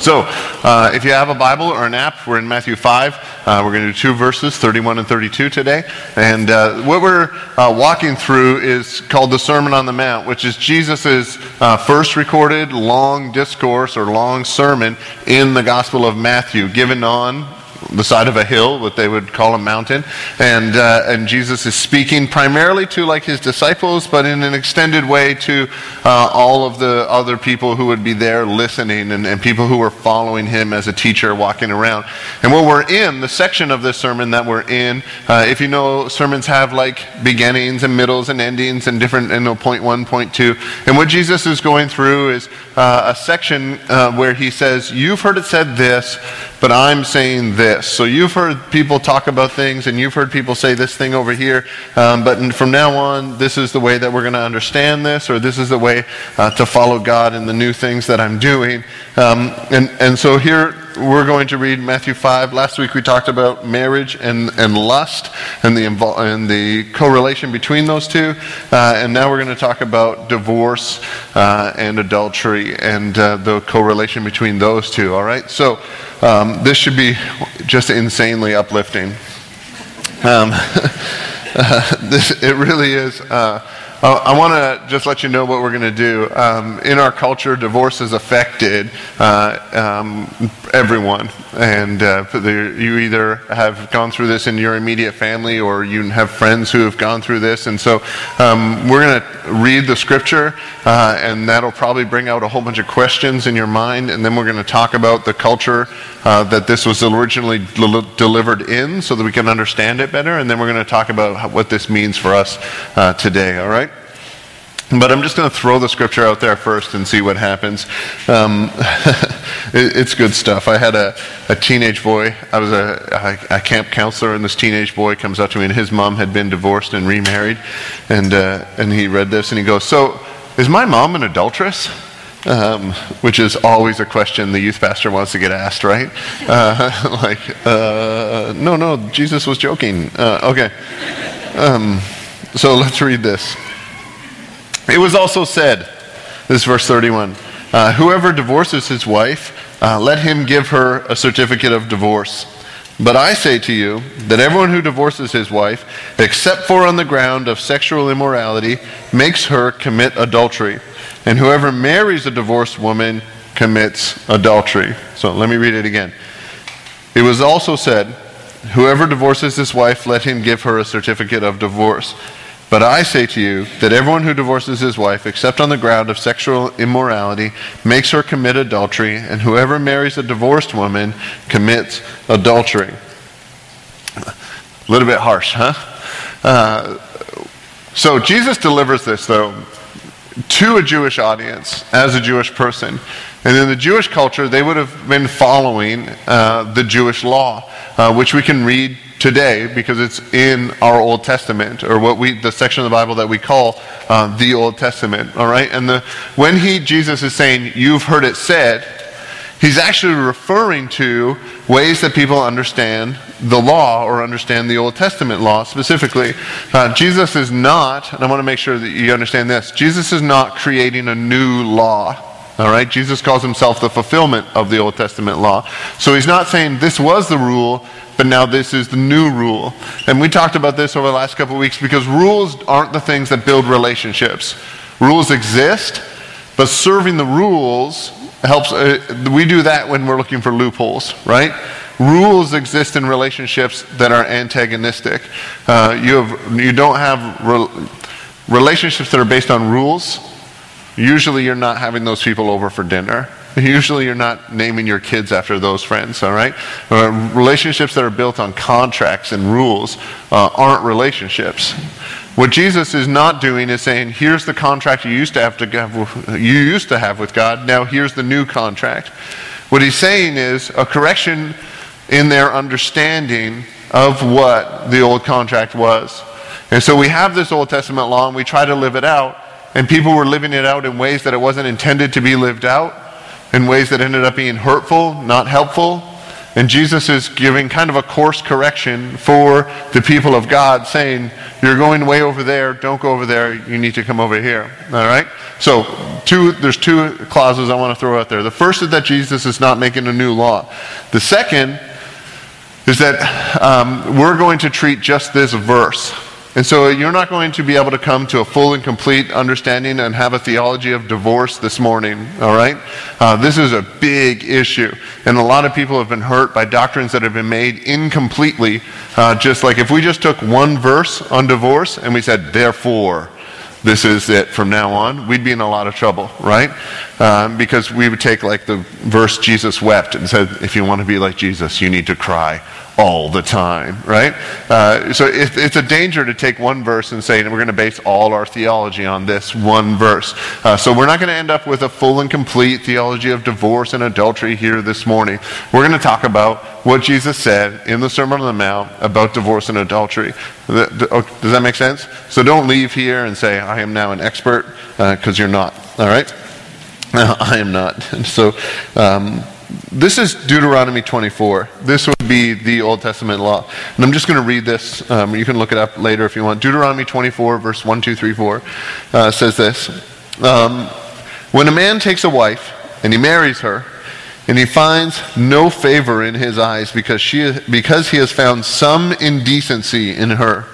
So, uh, if you have a Bible or an app, we're in Matthew 5. Uh, we're going to do two verses, 31 and 32 today. And uh, what we're uh, walking through is called the Sermon on the Mount, which is Jesus' uh, first recorded long discourse or long sermon in the Gospel of Matthew, given on the side of a hill, what they would call a mountain, and uh, and Jesus is speaking primarily to like his disciples, but in an extended way to uh, all of the other people who would be there listening and, and people who were following him as a teacher walking around. And what we're in, the section of this sermon that we're in, uh, if you know, sermons have like beginnings and middles and endings and different, you know, point one, point two. And what Jesus is going through is uh, a section uh, where he says, "You've heard it said this, but I'm saying this." So you've heard people talk about things and you've heard people say this thing over here, um, but from now on, this is the way that we're going to understand this, or this is the way uh, to follow God in the new things that I'm doing. Um, and, and so here we're going to read Matthew 5. Last week we talked about marriage and, and lust and the, and the correlation between those two. Uh, and now we're going to talk about divorce uh, and adultery and uh, the correlation between those two, all right? So um, this should be just insanely uplifting. Um, this, it really is. I want to just let you know what we're going to do. Um, in our culture, divorce has affected uh, um, everyone. And uh, you either have gone through this in your immediate family or you have friends who have gone through this. And so um, we're going to read the scripture, uh, and that'll probably bring out a whole bunch of questions in your mind. And then we're going to talk about the culture uh, that this was originally del- delivered in so that we can understand it better. And then we're going to talk about what this means for us uh, today, all right? But I'm just going to throw the scripture out there first and see what happens. Um, it, it's good stuff. I had a, a teenage boy. I was a, a, a, camp counselor, and this teenage boy comes up to me, and his mom had been divorced and remarried. And, uh, and he read this, and he goes, So, is my mom an adulteress? Um, which is always a question the youth pastor wants to get asked, right? Uh, like, uh, no, no, Jesus was joking. Uh, okay. Um, so let's read this. It was also said, this is verse 31, uh, whoever divorces his wife, uh, let him give her a certificate of divorce. But I say to you that everyone who divorces his wife, except for on the ground of sexual immorality, makes her commit adultery. And whoever marries a divorced woman commits adultery. So let me read it again. It was also said, Whoever divorces his wife, let him give her a certificate of divorce. But I say to you that everyone who divorces his wife, except on the ground of sexual immorality, makes her commit adultery, and whoever marries a divorced woman commits adultery. A little bit harsh, huh? Uh, so Jesus delivers this, though, to a Jewish audience as a Jewish person. And in the Jewish culture, they would have been following uh, the Jewish law, uh, which we can read today because it's in our Old Testament or what we the section of the Bible that we call uh, the Old Testament. All right, and the when he Jesus is saying you've heard it said, he's actually referring to ways that people understand the law or understand the Old Testament law specifically. Uh, Jesus is not, and I want to make sure that you understand this. Jesus is not creating a new law. All right, Jesus calls himself the fulfillment of the Old Testament law. So he's not saying this was the rule, but now this is the new rule. And we talked about this over the last couple of weeks because rules aren't the things that build relationships. Rules exist, but serving the rules helps. Uh, we do that when we're looking for loopholes, right? Rules exist in relationships that are antagonistic. Uh, you, have, you don't have re- relationships that are based on rules. Usually, you're not having those people over for dinner Usually, you're not naming your kids after those friends, all right? Uh, relationships that are built on contracts and rules uh, aren't relationships. What Jesus is not doing is saying, here's the contract you used to have to have, you used to have with God. Now here's the new contract. What he's saying is a correction in their understanding of what the old contract was. And so we have this Old Testament law and we try to live it out, and people were living it out in ways that it wasn't intended to be lived out in ways that ended up being hurtful, not helpful. And Jesus is giving kind of a course correction for the people of God, saying, You're going way over there, don't go over there, you need to come over here. All right? So, two, there's two clauses I want to throw out there. The first is that Jesus is not making a new law. The second is that um, we're going to treat just this verse and so you're not going to be able to come to a full and complete understanding and have a theology of divorce this morning, all right? Uh, this is a big issue. And a lot of people have been hurt by doctrines that have been made incompletely. Uh, just like if we just took one verse on divorce and we said, therefore, this is it from now on, we'd be in a lot of trouble, right? Um, because we would take like the verse Jesus wept and said, if you want to be like Jesus, you need to cry all the time, right? Uh, so it, it's a danger to take one verse and say, we're going to base all our theology on this one verse. Uh, so we're not going to end up with a full and complete theology of divorce and adultery here this morning. We're going to talk about what Jesus said in the Sermon on the Mount about divorce and adultery. Oh, does that make sense? So don't leave here and say, I am now an expert, because uh, you're not, all right? I am not. So, um, this is Deuteronomy 24. This would be the Old Testament law. And I'm just going to read this. Um, you can look it up later if you want. Deuteronomy 24, verse 1, 2, 3, 4 uh, says this um, When a man takes a wife and he marries her, and he finds no favor in his eyes because, she, because he has found some indecency in her,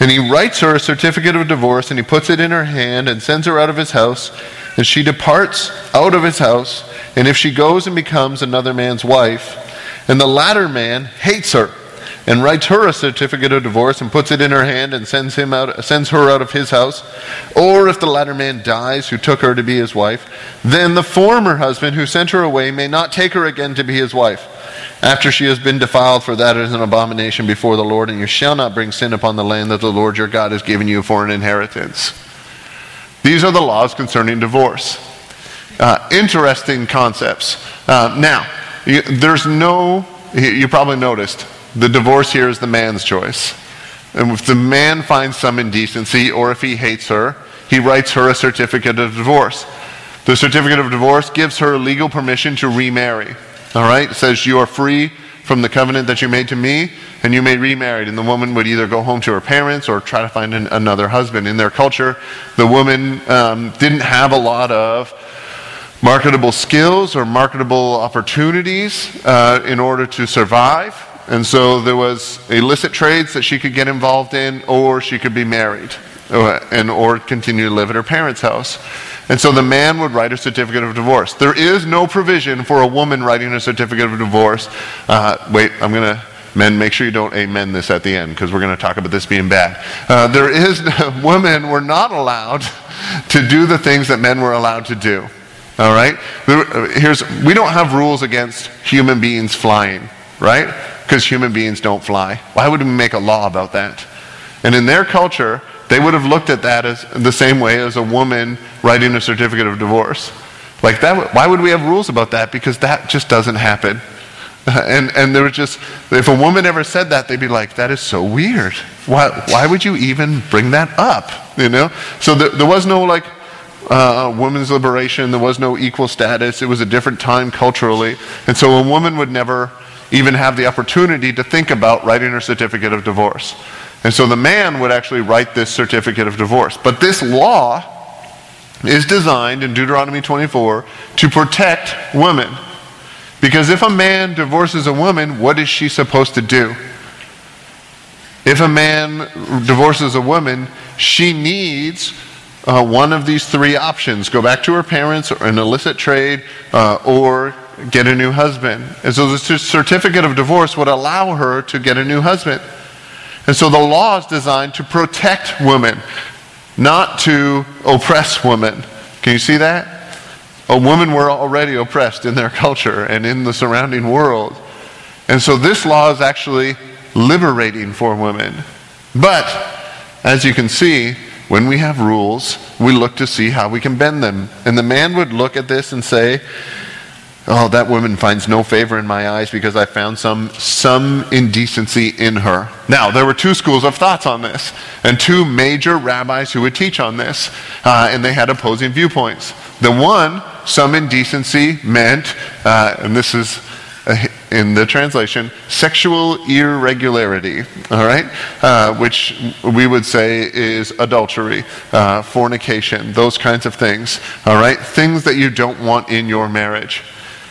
and he writes her a certificate of divorce and he puts it in her hand and sends her out of his house, and she departs out of his house and if she goes and becomes another man's wife, and the latter man hates her and writes her a certificate of divorce and puts it in her hand and sends him out sends her out of his house, or if the latter man dies who took her to be his wife, then the former husband who sent her away may not take her again to be his wife. After she has been defiled, for that is an abomination before the Lord, and you shall not bring sin upon the land that the Lord your God has given you for an inheritance. These are the laws concerning divorce. Uh, interesting concepts. Uh, now, you, there's no, you probably noticed, the divorce here is the man's choice. And if the man finds some indecency or if he hates her, he writes her a certificate of divorce. The certificate of divorce gives her legal permission to remarry. All right? It says you are free from the covenant that you made to me, and you may remarry. And the woman would either go home to her parents or try to find an, another husband. In their culture, the woman um, didn't have a lot of marketable skills or marketable opportunities uh, in order to survive. And so there was illicit trades that she could get involved in, or she could be married, or, uh, and or continue to live at her parents' house. And so the man would write a certificate of divorce. There is no provision for a woman writing a certificate of divorce. Uh, wait, I'm going to Men, make sure you don't amen this at the end because we're going to talk about this being bad. Uh, there is, women were not allowed to do the things that men were allowed to do. All right? Uh, here's, we don't have rules against human beings flying, right? Because human beings don't fly. Why would we make a law about that? And in their culture, they would have looked at that as the same way as a woman writing a certificate of divorce. Like that, why would we have rules about that? Because that just doesn't happen. And, and there was just, if a woman ever said that, they'd be like, that is so weird. Why, why would you even bring that up? You know? So there, there was no like, uh, women's liberation. There was no equal status. It was a different time culturally. And so a woman would never even have the opportunity to think about writing her certificate of divorce. And so the man would actually write this certificate of divorce. But this law is designed in Deuteronomy 24 to protect women. Because if a man divorces a woman, what is she supposed to do? If a man divorces a woman, she needs uh, one of these three options go back to her parents, or an illicit trade, uh, or get a new husband. And so the certificate of divorce would allow her to get a new husband. And so the law is designed to protect women, not to oppress women. Can you see that? A women were already oppressed in their culture and in the surrounding world. And so this law is actually liberating for women. But, as you can see, when we have rules, we look to see how we can bend them. And the man would look at this and say, Oh, that woman finds no favor in my eyes because I found some, some indecency in her. Now, there were two schools of thoughts on this, and two major rabbis who would teach on this, uh, and they had opposing viewpoints. The one, some indecency meant, uh, and this is in the translation, sexual irregularity, all right, uh, which we would say is adultery, uh, fornication, those kinds of things, all right, things that you don't want in your marriage.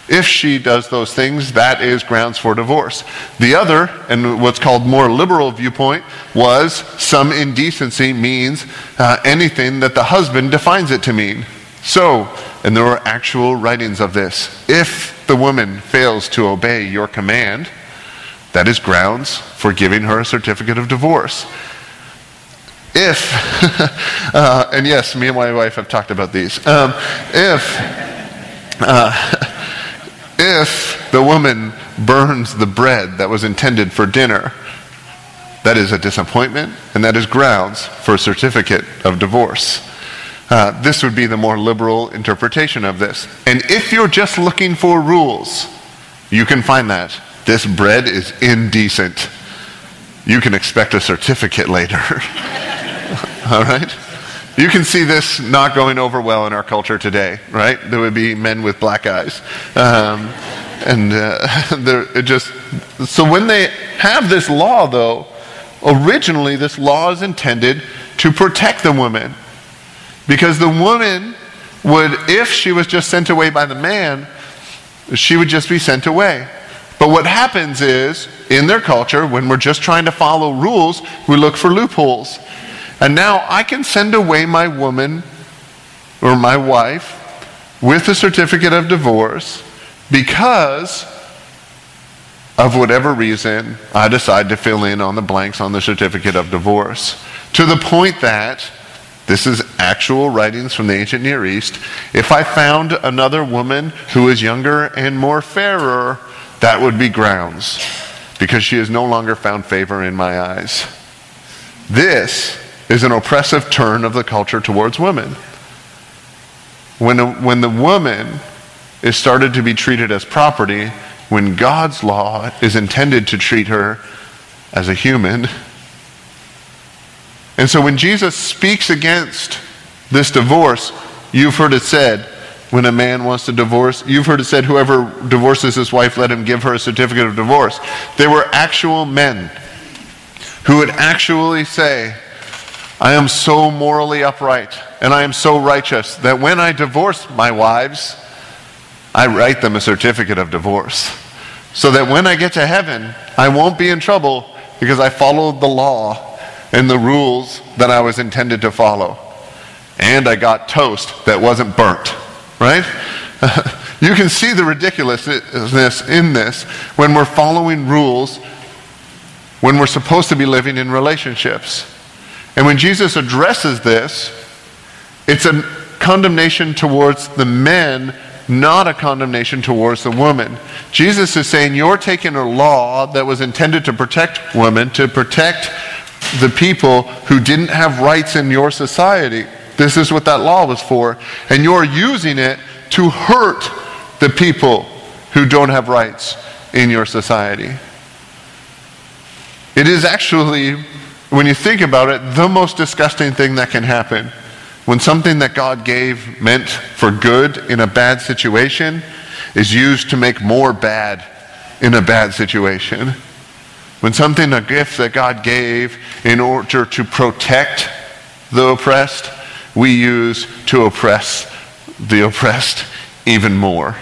If she does those things, that is grounds for divorce. The other, and what's called more liberal viewpoint, was some indecency means uh, anything that the husband defines it to mean. So, and there are actual writings of this. If the woman fails to obey your command, that is grounds for giving her a certificate of divorce. If, uh, and yes, me and my wife have talked about these. Um, if, uh, if the woman burns the bread that was intended for dinner, that is a disappointment, and that is grounds for a certificate of divorce. Uh, this would be the more liberal interpretation of this. And if you're just looking for rules, you can find that. This bread is indecent. You can expect a certificate later. All right? You can see this not going over well in our culture today, right? There would be men with black eyes. Um, and uh, it just, so when they have this law, though, originally this law is intended to protect the woman. Because the woman would, if she was just sent away by the man, she would just be sent away. But what happens is, in their culture, when we're just trying to follow rules, we look for loopholes. And now I can send away my woman or my wife with a certificate of divorce because of whatever reason I decide to fill in on the blanks on the certificate of divorce. To the point that this is actual writings from the ancient Near East. If I found another woman who is younger and more fairer, that would be grounds because she has no longer found favor in my eyes. This is an oppressive turn of the culture towards women. When, when the woman is started to be treated as property, when God's law is intended to treat her as a human. And so when Jesus speaks against this divorce, you've heard it said, when a man wants to divorce, you've heard it said, whoever divorces his wife, let him give her a certificate of divorce. There were actual men who would actually say, I am so morally upright and I am so righteous that when I divorce my wives, I write them a certificate of divorce. So that when I get to heaven, I won't be in trouble because I followed the law and the rules that I was intended to follow. And I got toast that wasn't burnt, right? you can see the ridiculousness in this when we're following rules when we're supposed to be living in relationships. And when Jesus addresses this, it's a condemnation towards the men, not a condemnation towards the woman. Jesus is saying, You're taking a law that was intended to protect women, to protect the people who didn't have rights in your society. This is what that law was for. And you're using it to hurt the people who don't have rights in your society. It is actually when you think about it, the most disgusting thing that can happen when something that God gave meant for good in a bad situation is used to make more bad in a bad situation. When something, a gift that God gave in order to protect the oppressed, we use to oppress the oppressed even more.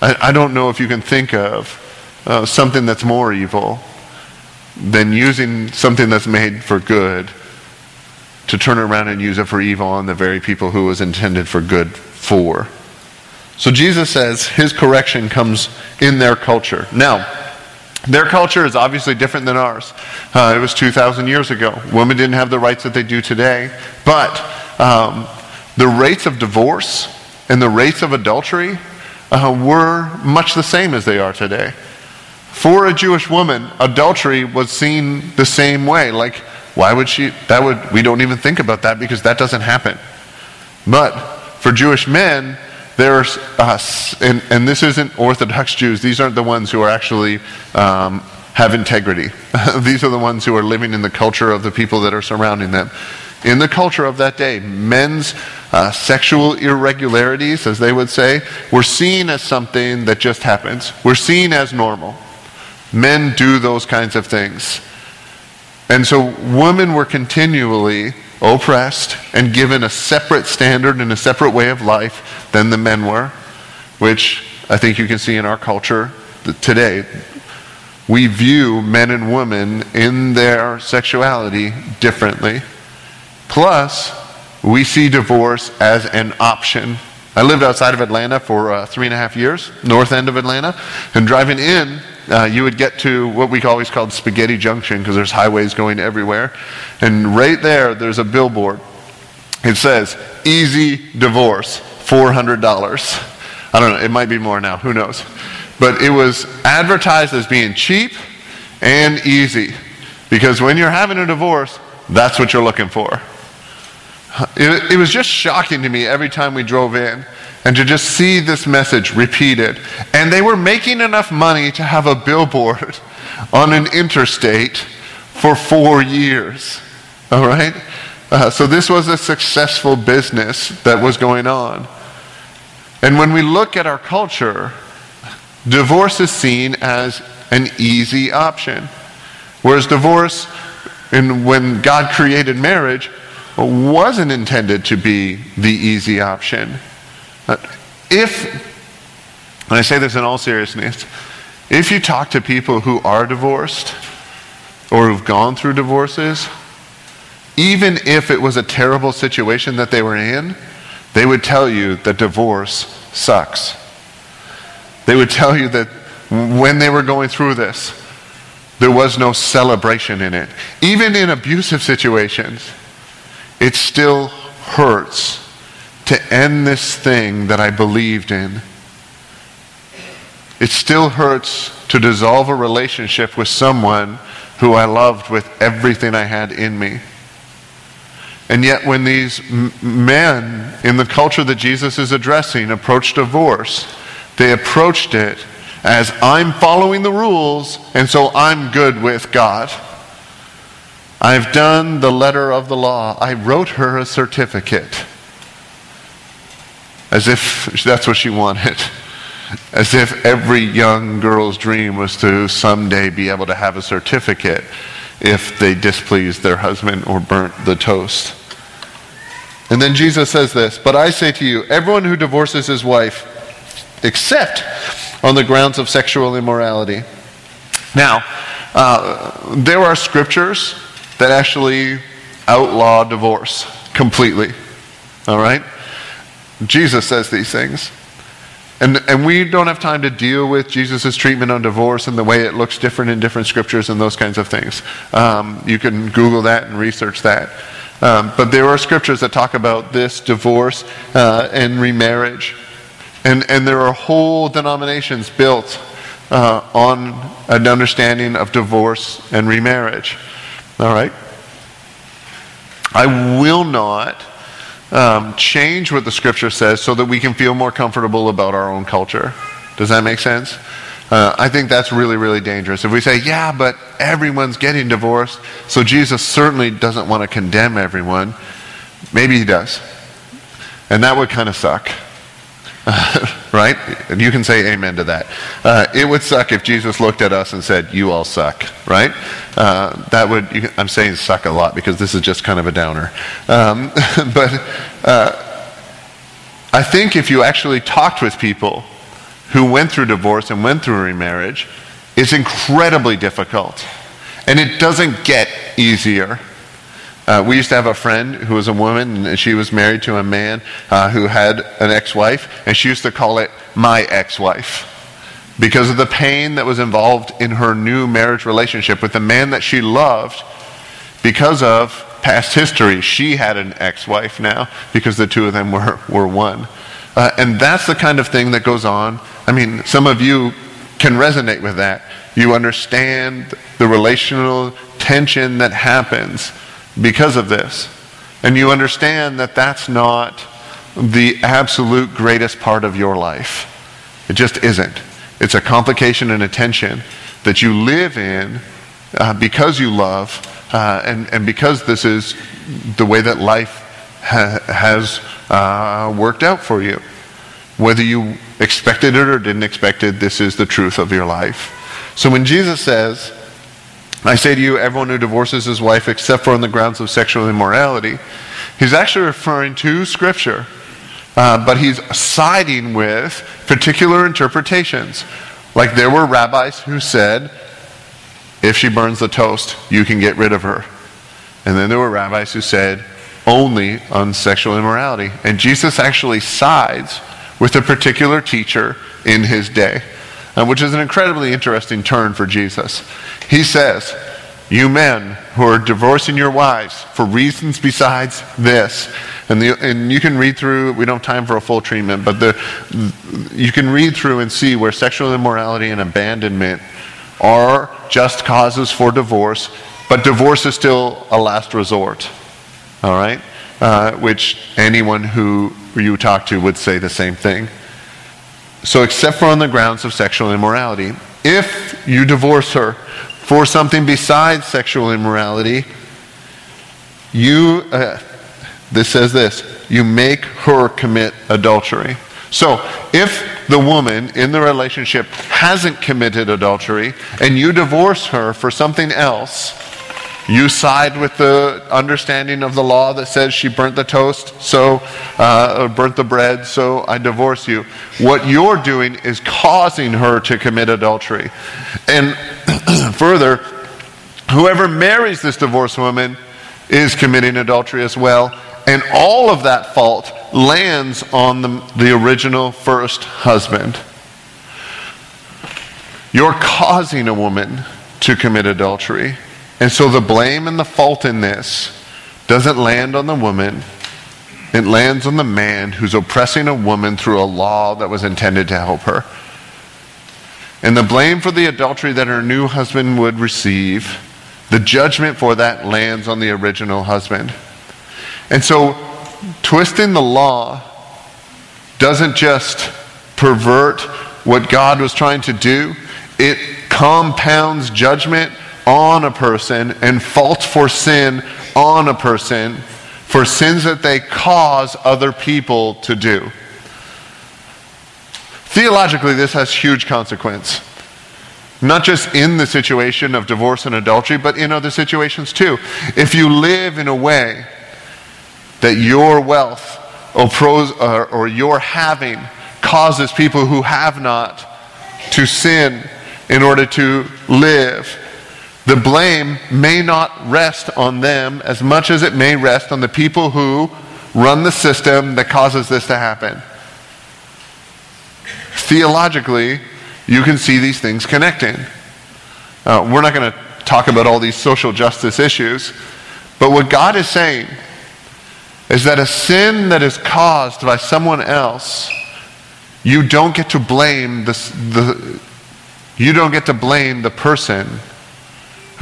I, I don't know if you can think of uh, something that's more evil than using something that's made for good to turn around and use it for evil on the very people who was intended for good for. So Jesus says his correction comes in their culture. Now, their culture is obviously different than ours. Uh, it was 2,000 years ago. Women didn't have the rights that they do today. But um, the rates of divorce and the rates of adultery uh, were much the same as they are today. For a Jewish woman, adultery was seen the same way. Like, why would she? That would, we don't even think about that because that doesn't happen. But for Jewish men, there's, us, and, and this isn't Orthodox Jews, these aren't the ones who are actually um, have integrity. these are the ones who are living in the culture of the people that are surrounding them. In the culture of that day, men's uh, sexual irregularities, as they would say, were seen as something that just happens. We're seen as normal. Men do those kinds of things. And so women were continually oppressed and given a separate standard and a separate way of life than the men were, which I think you can see in our culture today. We view men and women in their sexuality differently. Plus, we see divorce as an option. I lived outside of Atlanta for uh, three and a half years, north end of Atlanta, and driving in, uh, you would get to what we always called Spaghetti Junction because there's highways going everywhere. And right there, there's a billboard. It says, Easy Divorce, $400. I don't know, it might be more now, who knows. But it was advertised as being cheap and easy because when you're having a divorce, that's what you're looking for. It, it, was just shocking to me every time we drove in and to just see this message repeated. And they were making enough money to have a billboard on an interstate for four years. All right? Uh, so this was a successful business that was going on. And when we look at our culture, divorce is seen as an easy option. Whereas divorce, and when God created marriage, wasn't intended to be the easy option. Uh, if, and I say this in all seriousness, if you talk to people who are divorced or who've gone through divorces, even if it was a terrible situation that they were in, they would tell you that divorce sucks. They would tell you that when they were going through this, there was no celebration in it. Even in abusive situations, it still hurts to end this thing that I believed in. It still hurts to dissolve a relationship with someone who I loved with everything I had in me. And yet, when these m- men in the culture that Jesus is addressing approached divorce, they approached it as I'm following the rules, and so I'm good with God. I've done the letter of the law. I wrote her a certificate. As if that's what she wanted. As if every young girl's dream was to someday be able to have a certificate if they displeased their husband or burnt the toast. And then Jesus says this But I say to you, everyone who divorces his wife, except on the grounds of sexual immorality. Now, uh, there are scriptures that actually outlaw divorce completely. All right? Jesus says these things. And, and we don't have time to deal with Jesus' treatment on divorce and the way it looks different in different scriptures and those kinds of things. Um, you can Google that and research that. Um, but there are scriptures that talk about this divorce uh, and remarriage. And, and there are whole denominations built uh, on an understanding of divorce and remarriage. All right? I will not um, change what the scripture says so that we can feel more comfortable about our own culture. Does that make sense? Uh, I think that's really, really dangerous. If we say, yeah, but everyone's getting divorced, so Jesus certainly doesn't want to condemn everyone, maybe he does. And that would kind of suck. right? And you can say amen to that. Uh, it would suck if Jesus looked at us and said, You all suck, right? Uh, that would, you, I'm saying suck a lot because this is just kind of a downer. Um, but uh, I think if you actually talked with people who went through divorce and went through remarriage, it's incredibly difficult. And it doesn't get easier. Uh, we used to have a friend who was a woman, and she was married to a man uh, who had an ex wife, and she used to call it my ex wife because of the pain that was involved in her new marriage relationship with the man that she loved because of past history. She had an ex wife now because the two of them were, were one. Uh, and that's the kind of thing that goes on. I mean, some of you can resonate with that. You understand the relational tension that happens because of this. And you understand that that's not the absolute greatest part of your life. It just isn't. It's a complication and a tension that you live in uh, because you love uh, and, and because this is the way that life ha- has uh, worked out for you. Whether you expected it or didn't expect it, this is the truth of your life. So when Jesus says, I say to you, everyone who divorces his wife except for on the grounds of sexual immorality, he's actually referring to Scripture, uh, but he's siding with particular interpretations. Like there were rabbis who said, if she burns the toast, you can get rid of her. And then there were rabbis who said, only on sexual immorality. And Jesus actually sides with a particular teacher in his day, uh, which is an incredibly interesting turn for Jesus. He says, You men who are divorcing your wives for reasons besides this, and, the, and you can read through, we don't have time for a full treatment, but the, you can read through and see where sexual immorality and abandonment are just causes for divorce, but divorce is still a last resort. All right? Uh, which anyone who you talk to would say the same thing. So, except for on the grounds of sexual immorality, if you divorce her for something besides sexual immorality, you, uh, this says this, you make her commit adultery. So, if the woman in the relationship hasn't committed adultery and you divorce her for something else, you side with the understanding of the law that says she burnt the toast, so uh, burnt the bread, so I divorce you. What you're doing is causing her to commit adultery. And further, whoever marries this divorced woman is committing adultery as well. And all of that fault lands on the, the original first husband. You're causing a woman to commit adultery. And so the blame and the fault in this doesn't land on the woman. It lands on the man who's oppressing a woman through a law that was intended to help her. And the blame for the adultery that her new husband would receive, the judgment for that lands on the original husband. And so twisting the law doesn't just pervert what God was trying to do, it compounds judgment on a person and fault for sin on a person for sins that they cause other people to do. Theologically, this has huge consequence. Not just in the situation of divorce and adultery, but in other situations too. If you live in a way that your wealth or, or your having causes people who have not to sin in order to live, the blame may not rest on them as much as it may rest on the people who run the system that causes this to happen. Theologically, you can see these things connecting. Uh, we're not going to talk about all these social justice issues, but what God is saying is that a sin that is caused by someone else, you don't get to blame the, the you don't get to blame the person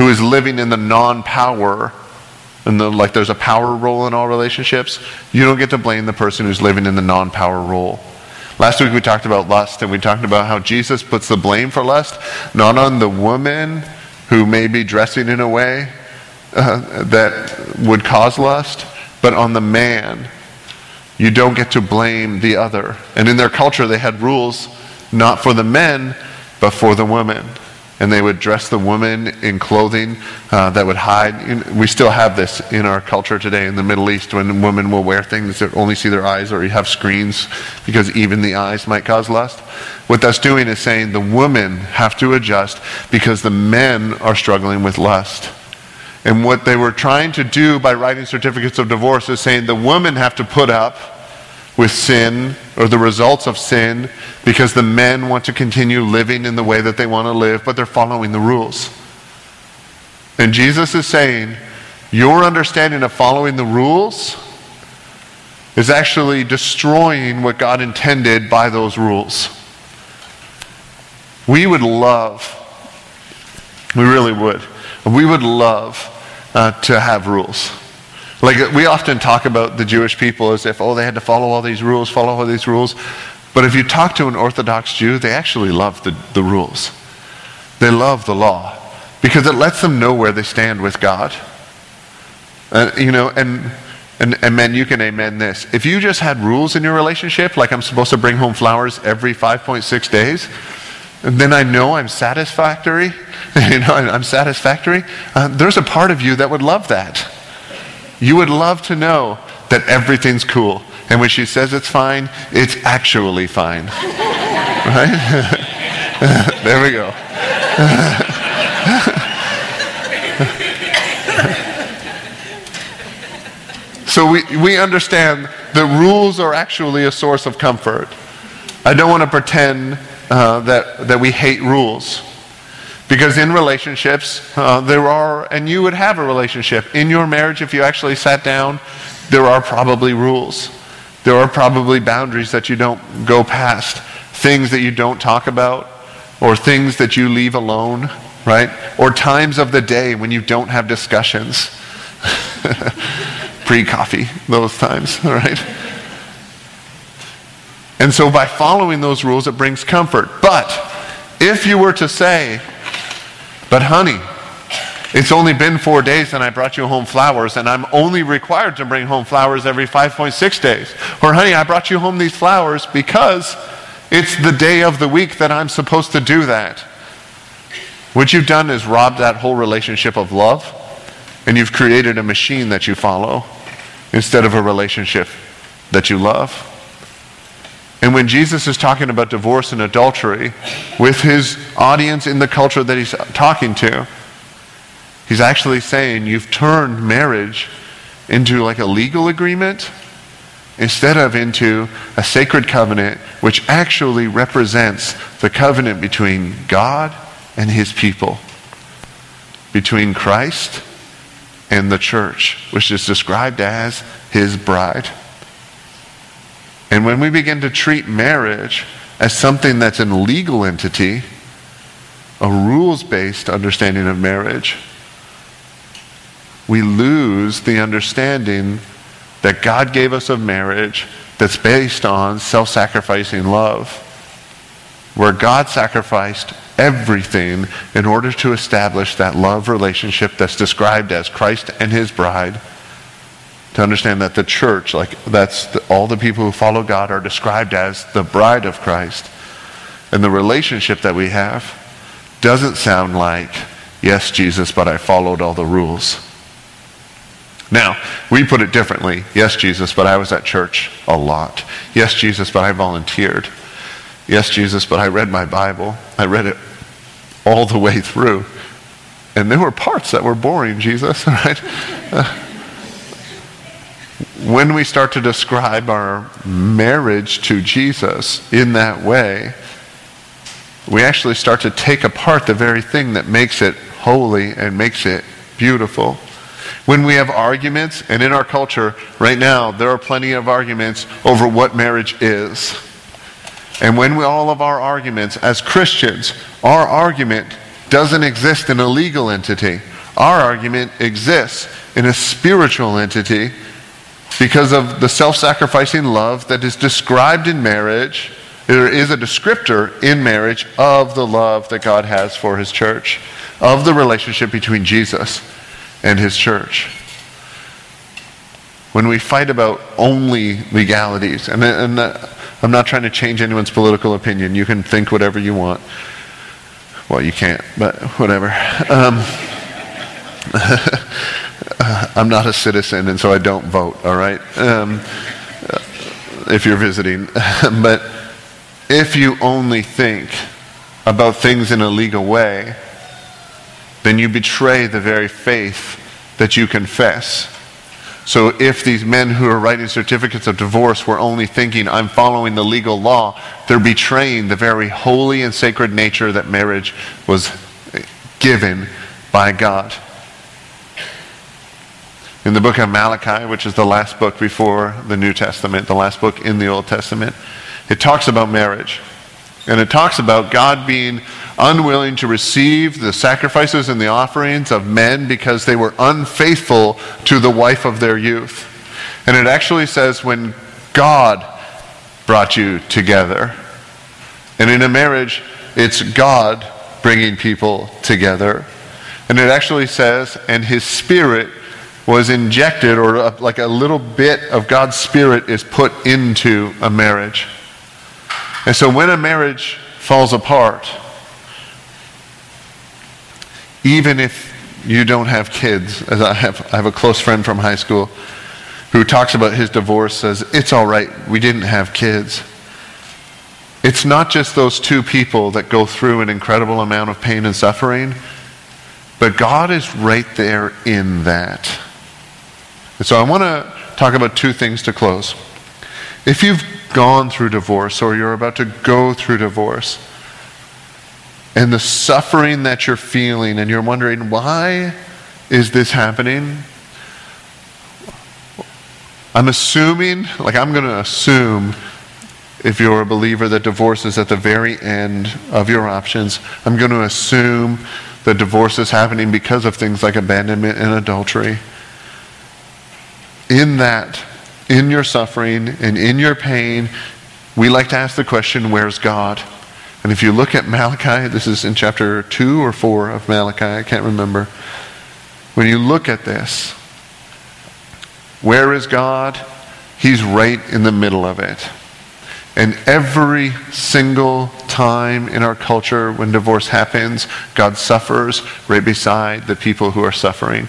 who is living in the non-power and the, like there's a power role in all relationships you don't get to blame the person who's living in the non-power role. Last week we talked about lust and we talked about how jesus puts the blame for lust not on the woman who may be dressing in a way uh, that would cause lust but on the man. You don't get to blame the other. And in their culture they had rules not for the men but for the women and they would dress the woman in clothing uh, that would hide. We still have this in our culture today in the Middle East when women will wear things that only see their eyes or you have screens because even the eyes might cause lust. What that's doing is saying the women have to adjust because the men are struggling with lust. And what they were trying to do by writing certificates of divorce is saying the women have to put up with sin or the results of sin because the men want to continue living in the way that they want to live, but they're following the rules. And Jesus is saying, your understanding of following the rules is actually destroying what God intended by those rules. We would love, we really would, we would love uh, to have rules. Like we often talk about the Jewish people as if, oh, they had to follow all these rules, follow all these rules. But if you talk to an Orthodox Jew, they actually love the, the rules. They love the law because it lets them know where they stand with God. Uh, you know, and and, and men, you can amen this. If you just had rules in your relationship, like I'm supposed to bring home flowers every 5.6 days, then I know I'm satisfactory. you know, I'm satisfactory. Uh, there's a part of you that would love that. You would love to know that everything's cool. And when she says it's fine, it's actually fine. right? there we go. So we, we understand that rules are actually a source of comfort. I don't want to pretend uh, that, that we hate rules. Because in relationships, uh, there are, and you would have a relationship. In your marriage, if you actually sat down, there are probably rules. There are probably boundaries that you don't go past, things that you don't talk about, or things that you leave alone, right? Or times of the day when you don't have discussions. pre coffee, those times, all right? And so by following those rules, it brings comfort. But if you were to say, but honey, it's only been four days and I brought you home flowers, and I'm only required to bring home flowers every 5.6 days. Or, honey, I brought you home these flowers because it's the day of the week that I'm supposed to do that. What you've done is robbed that whole relationship of love, and you've created a machine that you follow instead of a relationship that you love. And when Jesus is talking about divorce and adultery with his audience in the culture that he's talking to, he's actually saying you've turned marriage into like a legal agreement instead of into a sacred covenant which actually represents the covenant between God and his people, between Christ and the church, which is described as his bride. And when we begin to treat marriage as something that's an legal entity, a rules based understanding of marriage, we lose the understanding that God gave us of marriage that's based on self sacrificing love, where God sacrificed everything in order to establish that love relationship that's described as Christ and his bride. To understand that the church, like that's the, all the people who follow God, are described as the bride of Christ. And the relationship that we have doesn't sound like, yes, Jesus, but I followed all the rules. Now, we put it differently. Yes, Jesus, but I was at church a lot. Yes, Jesus, but I volunteered. Yes, Jesus, but I read my Bible. I read it all the way through. And there were parts that were boring, Jesus, right? When we start to describe our marriage to Jesus in that way, we actually start to take apart the very thing that makes it holy and makes it beautiful. When we have arguments, and in our culture right now, there are plenty of arguments over what marriage is. And when we, all of our arguments as Christians, our argument doesn't exist in a legal entity. Our argument exists in a spiritual entity because of the self sacrificing love that is described in marriage. There is a descriptor in marriage of the love that God has for his church, of the relationship between Jesus and his church. When we fight about only legalities, and, and uh, I'm not trying to change anyone's political opinion. You can think whatever you want. Well, you can't, but whatever. Um, I'm not a citizen, and so I don't vote, all right? Um, if you're visiting. but if you only think about things in a legal way, then you betray the very faith that you confess. So if these men who are writing certificates of divorce were only thinking, I'm following the legal law, they're betraying the very holy and sacred nature that marriage was given by God. In the book of Malachi, which is the last book before the New Testament, the last book in the Old Testament, it talks about marriage. And it talks about God being unwilling to receive the sacrifices and the offerings of men because they were unfaithful to the wife of their youth. And it actually says when God brought you together. And in a marriage, it's God bringing people together. And it actually says, and his spirit was injected, or a, like a little bit of God's Spirit is put into a marriage. And so when a marriage falls apart, even if you don't have kids, as I have, I have a close friend from high school who talks about his divorce, says, It's all right, we didn't have kids. It's not just those two people that go through an incredible amount of pain and suffering, but God is right there in that. And so I want to talk about two things to close. If you've gone through divorce or you're about to go through divorce, and the suffering that you're feeling, and you're wondering, why is this happening? I'm assuming, like I'm going to assume, if you're a believer, that divorce is at the very end of your options. I'm going to assume that divorce is happening because of things like abandonment and adultery in that, in your suffering and in your pain, we like to ask the question, where's God? And if you look at Malachi, this is in chapter 2 or 4 of Malachi, I can't remember. When you look at this, where is God? He's right in the middle of it. And every single time in our culture when divorce happens, God suffers right beside the people who are suffering,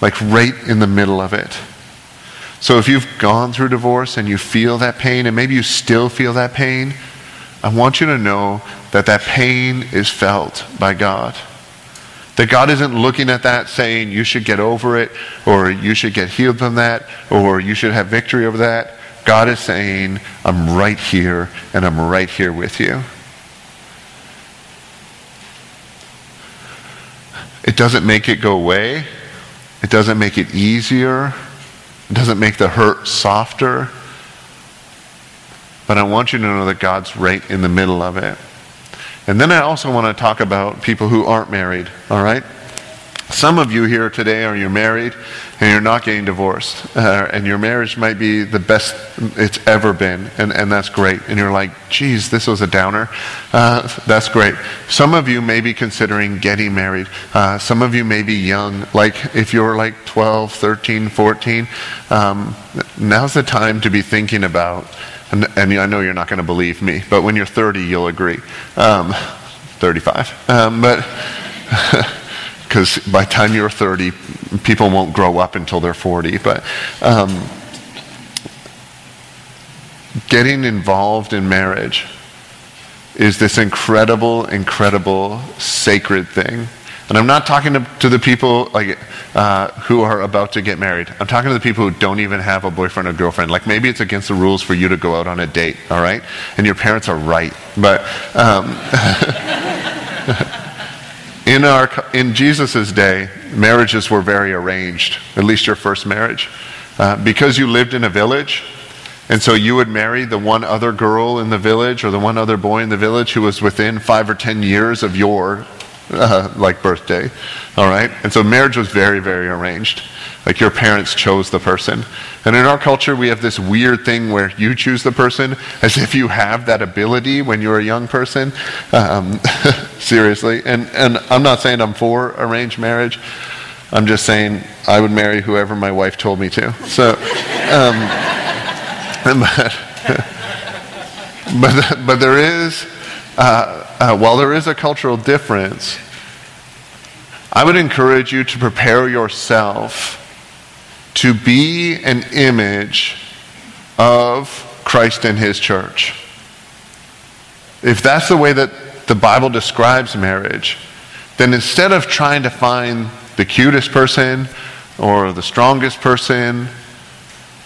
like right in the middle of it. So if you've gone through divorce and you feel that pain, and maybe you still feel that pain, I want you to know that that pain is felt by God. That God isn't looking at that saying you should get over it, or you should get healed from that, or you should have victory over that. God is saying, I'm right here, and I'm right here with you. It doesn't make it go away. It doesn't make it easier. It doesn't make the hurt softer. But I want you to know that God's right in the middle of it. And then I also want to talk about people who aren't married, all right? Some of you here today are you're married and you're not getting divorced, uh, and your marriage might be the best it's ever been, and, and that's great. And you're like, geez, this was a downer. Uh, that's great. Some of you may be considering getting married. Uh, some of you may be young, like if you're like 12, 13, 14, um, now's the time to be thinking about, and, and I know you're not going to believe me, but when you're 30, you'll agree. Um, 35. Um, but. because by the time you're 30, people won't grow up until they're 40. But um, getting involved in marriage is this incredible, incredible, sacred thing. And I'm not talking to, to the people like uh, who are about to get married. I'm talking to the people who don't even have a boyfriend or girlfriend. Like maybe it's against the rules for you to go out on a date, all right? And your parents are right, but um, In, our, in Jesus' day, marriages were very arranged, at least your first marriage. Uh, because you lived in a village, and so you would marry the one other girl in the village or the one other boy in the village who was within five or ten years of your uh, like birthday. All right? And so marriage was very, very arranged. Like your parents chose the person. And in our culture, we have this weird thing where you choose the person as if you have that ability when you're a young person. Um, seriously. And, and I'm not saying I'm for arranged marriage. I'm just saying I would marry whoever my wife told me to. So, um, but, but, but there is, uh, uh, while there is a cultural difference, I would encourage you to prepare yourself to be an image of Christ and his church. If that's the way that the Bible describes marriage, then instead of trying to find the cutest person or the strongest person,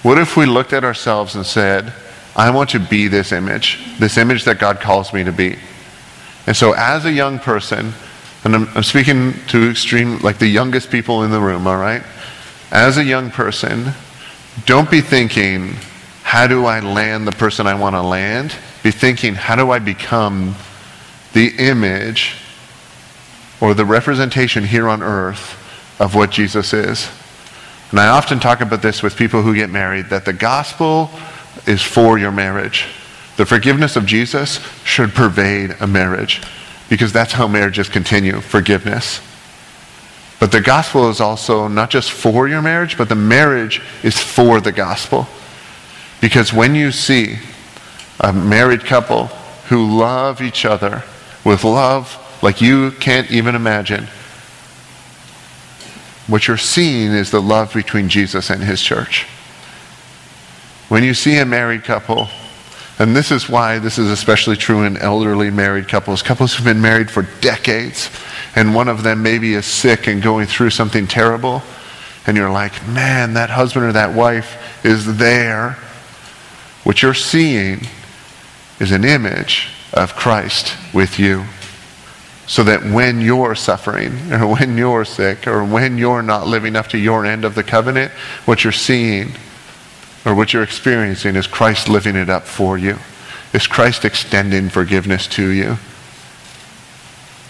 what if we looked at ourselves and said, I want to be this image, this image that God calls me to be? And so, as a young person, and I'm, I'm speaking to extreme, like the youngest people in the room, all right? As a young person, don't be thinking, how do I land the person I want to land? Be thinking, how do I become the image or the representation here on earth of what Jesus is? And I often talk about this with people who get married that the gospel is for your marriage. The forgiveness of Jesus should pervade a marriage because that's how marriages continue forgiveness. But the gospel is also not just for your marriage, but the marriage is for the gospel. Because when you see a married couple who love each other with love like you can't even imagine, what you're seeing is the love between Jesus and his church. When you see a married couple, and this is why this is especially true in elderly married couples, couples who've been married for decades, and one of them maybe is sick and going through something terrible, and you're like, man, that husband or that wife is there. What you're seeing is an image of Christ with you. So that when you're suffering, or when you're sick, or when you're not living up to your end of the covenant, what you're seeing or what you're experiencing is Christ living it up for you. Is Christ extending forgiveness to you?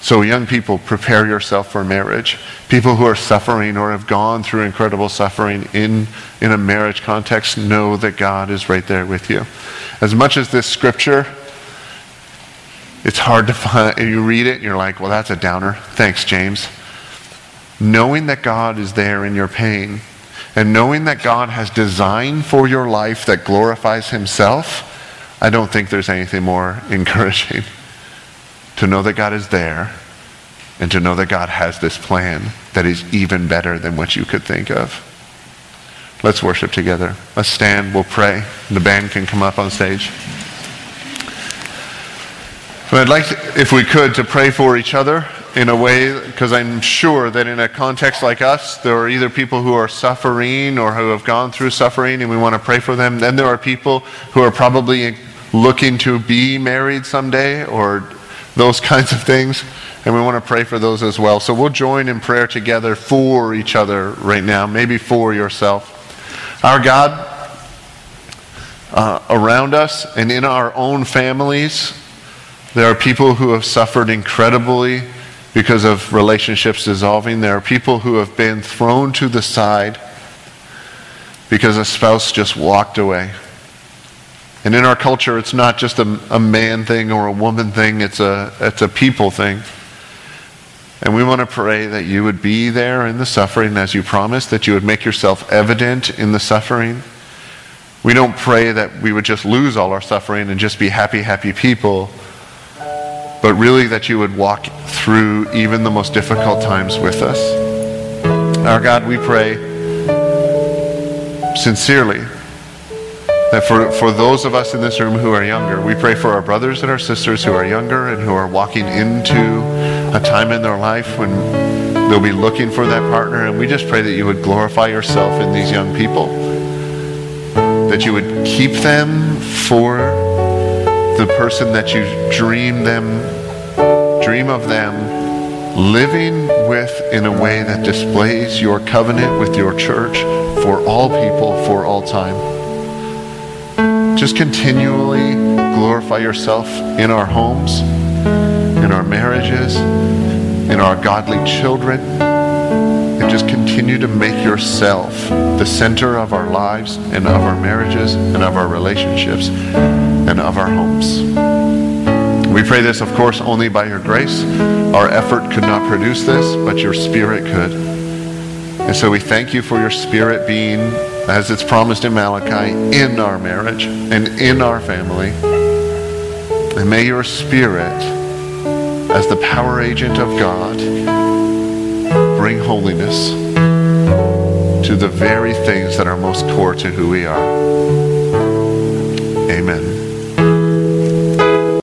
So, young people, prepare yourself for marriage. People who are suffering or have gone through incredible suffering in, in a marriage context know that God is right there with you. As much as this scripture, it's hard to find, you read it and you're like, well, that's a downer. Thanks, James. Knowing that God is there in your pain and knowing that God has designed for your life that glorifies Himself, I don't think there's anything more encouraging. To know that God is there and to know that God has this plan that is even better than what you could think of. Let's worship together. Let's stand. We'll pray. The band can come up on stage. But I'd like, to, if we could, to pray for each other in a way, because I'm sure that in a context like us, there are either people who are suffering or who have gone through suffering and we want to pray for them. Then there are people who are probably looking to be married someday or those kinds of things. And we want to pray for those as well. So we'll join in prayer together for each other right now, maybe for yourself. Our God, uh, around us and in our own families, there are people who have suffered incredibly because of relationships dissolving. There are people who have been thrown to the side because a spouse just walked away. And in our culture, it's not just a, a man thing or a woman thing, it's a, it's a people thing. And we want to pray that you would be there in the suffering as you promised, that you would make yourself evident in the suffering. We don't pray that we would just lose all our suffering and just be happy, happy people but really that you would walk through even the most difficult times with us. Our God, we pray sincerely that for, for those of us in this room who are younger, we pray for our brothers and our sisters who are younger and who are walking into a time in their life when they'll be looking for that partner. And we just pray that you would glorify yourself in these young people, that you would keep them for the person that you dream them, dream of them living with in a way that displays your covenant with your church for all people for all time. Just continually glorify yourself in our homes, in our marriages, in our godly children, and just continue to make yourself the center of our lives and of our marriages and of our relationships and of our homes. We pray this, of course, only by your grace. Our effort could not produce this, but your spirit could. And so we thank you for your spirit being, as it's promised in Malachi, in our marriage and in our family. And may your spirit, as the power agent of God, bring holiness to the very things that are most core to who we are. Amen.